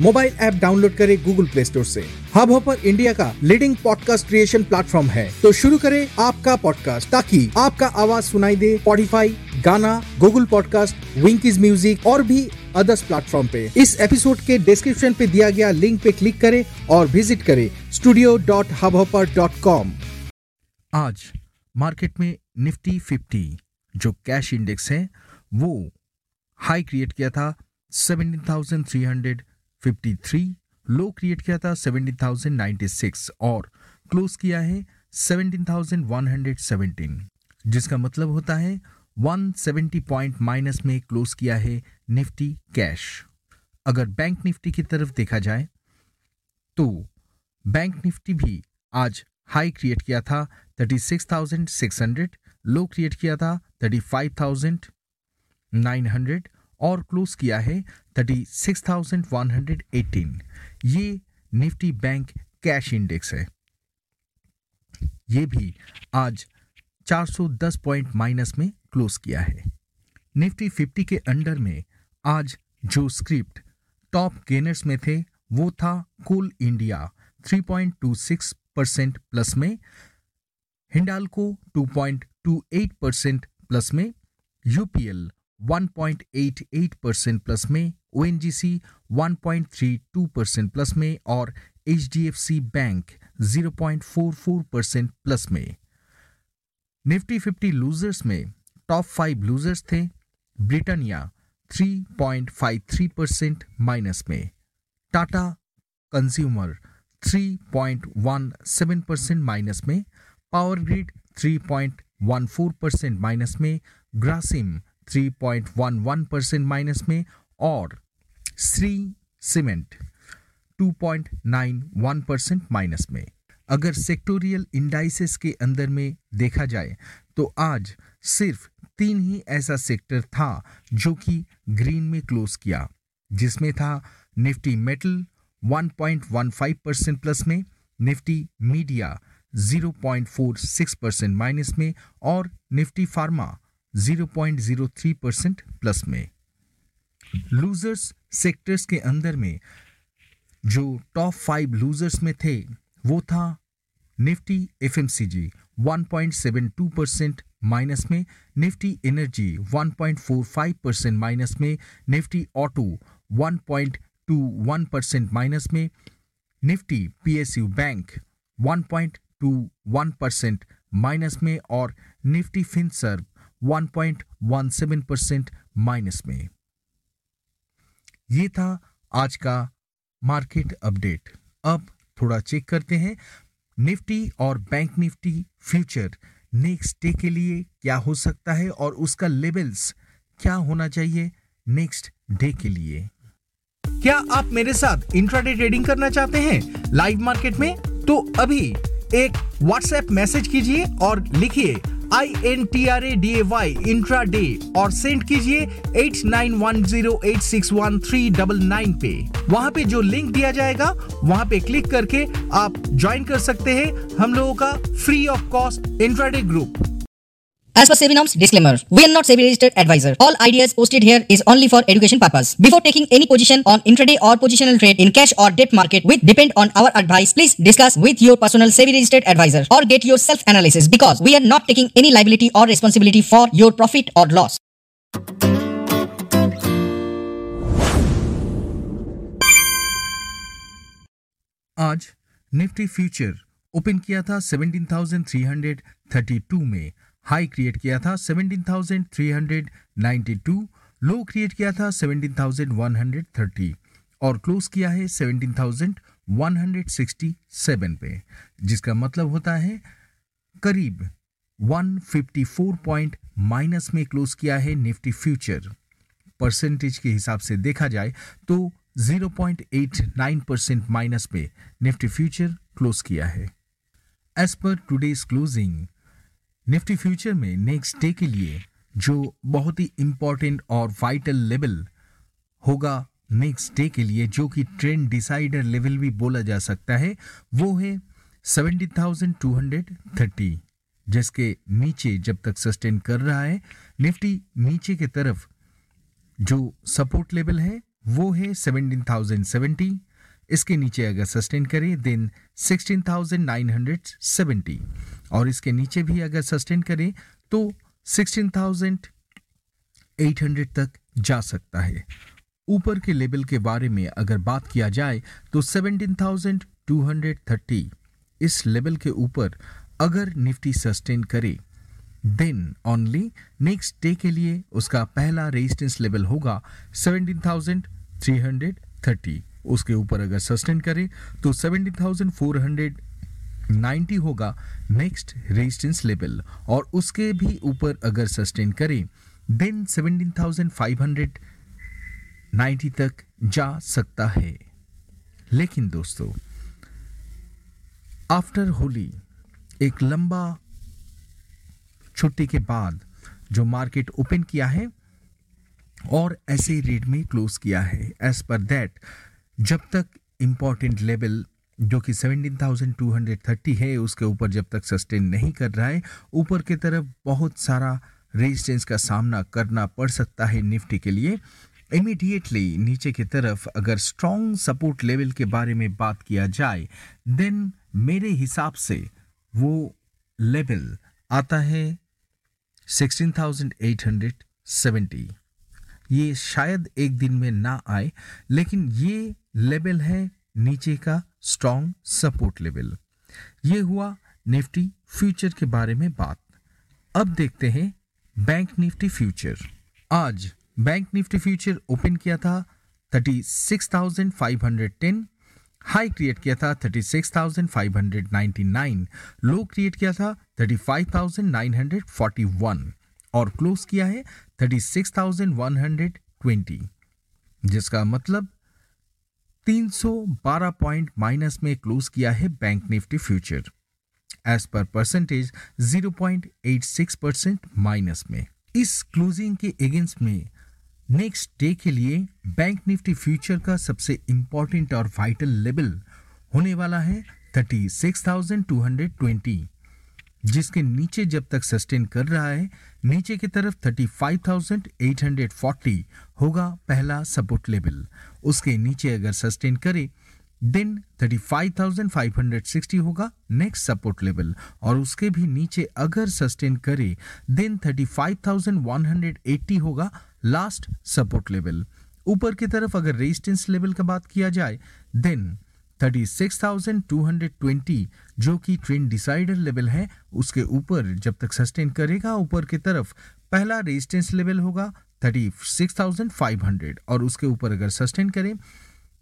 Mobile app download करें Google play store से। Hub hopper India का लीडिंग पॉडकास्ट क्रिएशन प्लेटफॉर्म है। तो शुरू करें आपका पॉडकास्ट ताकि आपका आवाज़ सुनाई दे स्पॉटिफाई गाना गूगल पॉडकास्ट विंकीज म्यूज़िक और भी अदर्स प्लेटफॉर्म पे। इस एपिसोड के डिस्क्रिप्शन पे दिया गया लिंक पे क्लिक करें और विज़िट करें studio dot Hubhopper dot com आज मार्केट में निफ्टी 50 जो कैश इंडेक्स है, वो हाई क्रिएट किया था 17,353 लो क्रिएट किया था 17,096 और क्लोज किया है 17,117 जिसका मतलब होता है 170 पॉइंट माइनस में क्लोज किया है निफ्टी कैश अगर बैंक निफ्टी की तरफ़ देखा जाए तो बैंक निफ्टी भी आज हाई क्रिएट किया था 36,600 लो क्रिएट किया था 35,900 और क्लोज किया है 36,118 ये निफ्टी बैंक कैश इंडेक्स है। ये भी आज 410 पॉइंट माइनस में क्लोज किया है। निफ्टी 50 के अंडर में आज जो स्क्रिप्ट टॉप गेनर्स में थे वो था कोल इंडिया 3.26 परसेंट प्लस में। हिंडालको 2.28 परसेंट प्लस में। यूपीएल 1.88 परसेंट प्लस में ओएनजीसी 1.32 परसेंट प्लस में और HDFC बैंक 0.44 परसेंट प्लस में। निफ्टी 50 लूजर्स में टॉप फाइव लूजर्स थे ब्रिटानिया 3.53 परसेंट माइनस में टाटा कंज्यूमर 3.17 परसेंट माइनस में पावर ग्रिड 3.14 परसेंट माइनस में ग्रासिम 3.11 परसेंट माइनस में और श्री सीमेंट 2.91 परसेंट माइनस में। अगर सेक्टोरियल इंडाइसेस के अंदर में देखा जाए तो आज सिर्फ़ तीन ही ऐसा सेक्टर था जो कि ग्रीन में क्लोज किया, जिसमें था निफ्टी मेटल 1.15 परसेंट प्लस में, निफ्टी मीडिया 0.46 परसेंट माइनस में और निफ्टी फार्मा 0.03 परसेंट प्लस में। लूजर्स सेक्टर्स के अंदर में जो टॉप फाइव लूजर्स में थे, वो था निफ्टी एफएमसीजी 1.72 परसेंट माइनस में। निफ्टी एनर्जी 1.45 परसेंट माइनस में। निफ्टी ऑटो 1.21 परसेंट माइनस में। Nifty PSU bank 1.21 percent minus में। और निफ्टी फिनसर्व 1.17 परसेंट माइनस में। ये था आज का मार्केट अपडेट अब थोड़ा चेक करते हैं, निफ्टी और bank Nifty future next day के लिए क्या हो सकता है और उसका लेवल्स क्या होना चाहिए नेक्स्ट डे के लिए। क्या आप मेरे साथ इंट्राडे ट्रेडिंग करना चाहते हैं लाइव मार्केट में? तो अभी एक व्हाट्सएप मैसेज कीजिए और लिखिए I N T R A D A Y intraday और सेंड कीजिए at nine one zero eight six one three double nine पे। वहाँ पे जो लिंक दिया जाएगा, वहाँ पे क्लिक करके आप ज्वाइन कर सकते हैं हम लोगों का free of cost intraday group As per SEBI norms, disclaimer, we are not SEBI registered advisor. All ideas posted here is only for education purpose. Before taking any position on intraday or positional trade in cash or debt market with depend on our advice, please discuss with your personal SEBI registered advisor or get your self analysis because we are not taking any liability or responsibility for your profit or loss. आज Nifty future open किया था 17,332 में high create किया था 17,392 लो create किया था 17,130 और close किया है 17,167 पे जिसका मतलब होता है करीब 154 पॉइंट माइनस में क्लोज किया है निफ्टी फ्यूचर। परसेंटेज के हिसाब से देखा जाए तो 0.89 परसेंट माइनस में निफ्टी फ्यूचर क्लोज किया है। एज पर टुडेज क्लोजिंग निफ्टी फ्यूचर में नेक्स्ट डे के लिए जो बहुत ही इंपॉर्टेंट और वाइटल लेवल होगा नेक्स्ट डे के लिए जो कि ट्रेंड डिसाइडर लेवल भी बोला जा सकता है वो है 17,230 जिसके नीचे जब तक सस्टेन कर रहा है निफ्टी नीचे की तरफ़ जो सपोर्ट लेवल है वो है 17,070 इसके नीचे अगर सस्टेन करे देन 16,970 और इसके नीचे भी अगर सस्टेन करें तो 16,800 तक जा सकता है। ऊपर के लेवल के बारे में अगर बात किया जाए तो 17,230 इस लेवल के ऊपर अगर निफ्टी सस्टेन करे देन ओनली नेक्स्ट डे के लिए उसका पहला रेजिस्टेंस लेवल होगा 17,330 उसके ऊपर अगर सस्टेन करे तो 17,490 होगा नेक्स्ट रेजिस्टेंस लेवल। और उसके भी ऊपर अगर सस्टेन करें देन 17,590 तक जा सकता है। लेकिन दोस्तों आफ्टर होली एक लंबा छुट्टी के बाद जो मार्केट ओपन किया है और ऐसे रेट में क्लोज किया है एज पर दैट जब तक इंपॉर्टेंट लेवल जो कि 17,230 है उसके ऊपर जब तक सस्टेन नहीं कर रहा है ऊपर की तरफ़ बहुत सारा रेजिस्टेंस का सामना करना पड़ सकता है निफ्टी के लिए। इमीडिएटली नीचे की तरफ़ अगर स्ट्रॉन्ग सपोर्ट लेवल के बारे में बात किया जाए देन मेरे हिसाब से वो लेवल आता है 16,870 ये शायद एक दिन में ना आए लेकिन ये लेवल है नीचे का स्ट्रॉन्ग सपोर्ट लेवल ये हुआ निफ्टी फ्यूचर के बारे में बात। अब देखते हैं बैंक निफ्टी फ्यूचर आज बैंक निफ्टी फ्यूचर ओपन किया था 36,510 हाई क्रिएट किया था 36,599 लो क्रिएट किया था 35,941 और क्लोज किया है 36,120 जिसका मतलब 312 पॉइंट माइनस में क्लोज किया है बैंक निफ्टी फ्यूचर। एज पर परसेंटेज 0.86 परसेंट माइनस में। इस क्लोजिंग के अगेंस्ट में नेक्स्ट डे के लिए बैंक निफ्टी फ्यूचर का सबसे इंपॉर्टेंट और वाइटल लेवल होने वाला है 36,220 जिसके नीचे जब तक सस्टेन कर रहा है नीचे की तरफ़ 35,840 होगा पहला सपोर्ट लेवल उसके नीचे अगर सस्टेन करे देन 35,560 होगा नेक्स्ट सपोर्ट लेवल और उसके भी नीचे अगर सस्टेन करे देन 35,180 होगा लास्ट सपोर्ट लेवल ऊपर की तरफ़ अगर रेजिस्टेंस लेवल का बात किया जाए देन 36,220 जो कि ट्रेंड डिसाइडर लेवल है उसके ऊपर जब तक सस्टेन करेगा ऊपर की तरफ़ पहला रेजिस्टेंस लेवल होगा 36,500 और उसके ऊपर अगर सस्टेन करें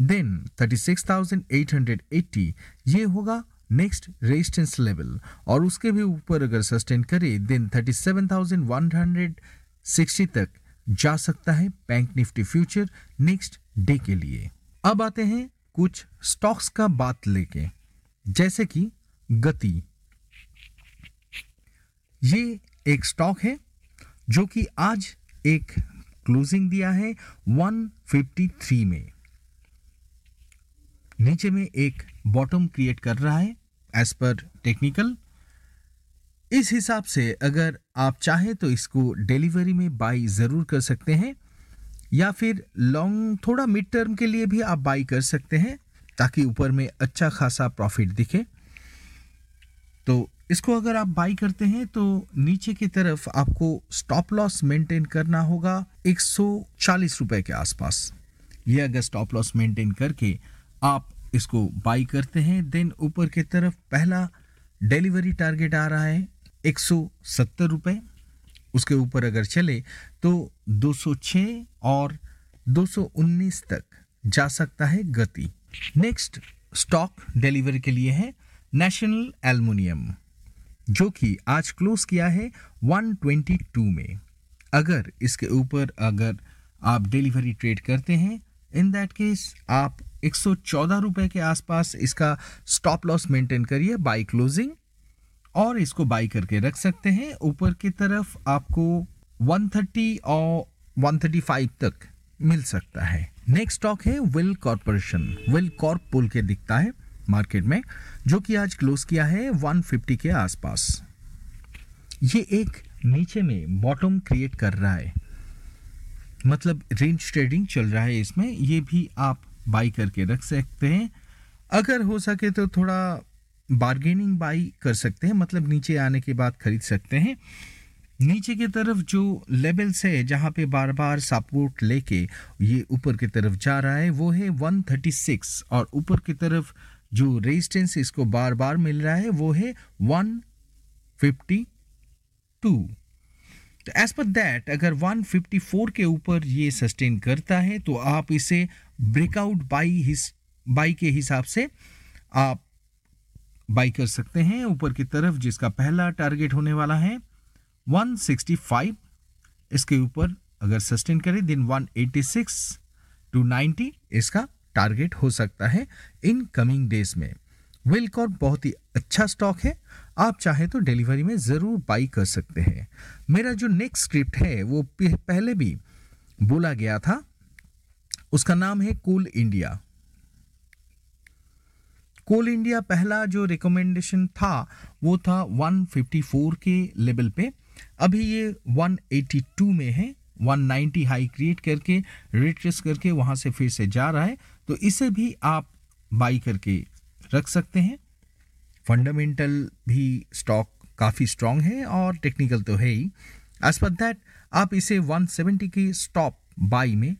देन 36,880 ये होगा नेक्स्ट रेजिस्टेंस लेवल और उसके भी ऊपर अगर सस्टेन करे देन 37,160 तक जा सकता है bank Nifty future next day के लिए। अब आते हैं कुछ स्टॉक्स का बात लेके, जैसे कि गति। ये एक स्टॉक है, जो कि आज एक क्लोजिंग दिया है 153 में। नीचे में एक बॉटम क्रिएट कर रहा है एज पर टेक्निकल इस हिसाब से अगर आप चाहें तो इसको डिलीवरी में बाई ज़रूर कर सकते हैं। या फिर लॉन्ग थोड़ा मिड टर्म के लिए भी आप बाई कर सकते हैं, ताकि ऊपर में अच्छा खासा प्रॉफिट दिखे। तो इसको अगर आप बाई करते हैं तो नीचे की तरफ़ आपको स्टॉप लॉस मेंटेन करना होगा 140 रुपए के आसपास। ये अगर स्टॉप लॉस मेंटेन करके आप इसको बाई करते हैं देन ऊपर की तरफ़ पहला डिलीवरी टारगेट आ रहा है 170 रुपए। उसके ऊपर अगर चले तो 206 और 219 तक जा सकता है गति। नेक्स्ट स्टॉक डिलीवरी के लिए है नेशनल एल्युमिनियम जो कि आज क्लोज किया है 122 में। अगर इसके ऊपर अगर आप डिलीवरी ट्रेड करते हैं इन दैट केस आप 114 रुपए के आसपास इसका स्टॉप लॉस मेंटेन करिए बाई क्लोजिंग और इसको बाई करके रख सकते हैं। ऊपर की तरफ़ आपको 130 और 135 तक मिल सकता है। नेक्स्ट स्टॉक है विल कॉरपोरेशन। विल कॉर्प बोल के दिखता है मार्केट में, जो कि आज क्लोज किया है 150 के आसपास। ये एक नीचे में बॉटम क्रिएट कर रहा है। मतलब रेंज ट्रेडिंग चल रहा है इसमें। ये भी आप बाई करके रख सकते हैं। अगर हो सके तो थोड़ा बार्गेनिंग बाई कर सकते हैं मतलब नीचे आने के बाद खरीद सकते हैं। नीचे की तरफ़ जो लेवल्स है, जहाँ पे बार बार सपोर्ट लेके ये ऊपर की तरफ़ जा रहा है, वो है 136 और ऊपर की तरफ़ जो रेजिस्टेंस इसको बार बार मिल रहा है, वो है 152 तो एज पर दैट अगर 154 के ऊपर ये सस्टेन करता है तो आप इसे ब्रेकआउट बाई हिस बाई के हिसाब से आप बाई कर सकते हैं ऊपर की तरफ़, जिसका पहला टारगेट होने वाला है 165 इसके ऊपर अगर सस्टेन करें दिन 186 टू 90 इसका टारगेट हो सकता है इन कमिंग डेज़ में विलकॉर्प बहुत ही अच्छा स्टॉक है। आप चाहे तो डिलीवरी में ज़रूर बाई कर सकते हैं। मेरा जो नेक्स्ट स्क्रिप्ट है, वो पहले भी बोला गया था। उसका नाम है कूल इंडिया कोल इंडिया पहला जो रिकमेंडेशन था, वो था 154 के लेवल पे। अभी ये 182 में है 190 हाई क्रिएट करके रिट्रेस करके वहाँ से फिर से जा रहा है। तो इसे भी आप बाई करके रख सकते हैं। फंडामेंटल भी स्टॉक काफ़ी स्ट्रांग है और टेक्निकल तो है ही। एज पर दैट आप इसे 170 की स्टॉप बाई में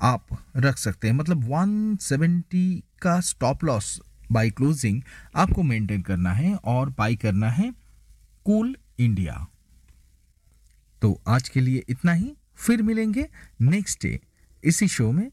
आप रख सकते हैं। मतलब 170 का स्टॉप लॉस बाई क्लोजिंग आपको मेंटेन करना है और बाई करना है कूल इंडिया तो आज के लिए इतना ही, फिर मिलेंगे नेक्स्ट डे इसी शो में।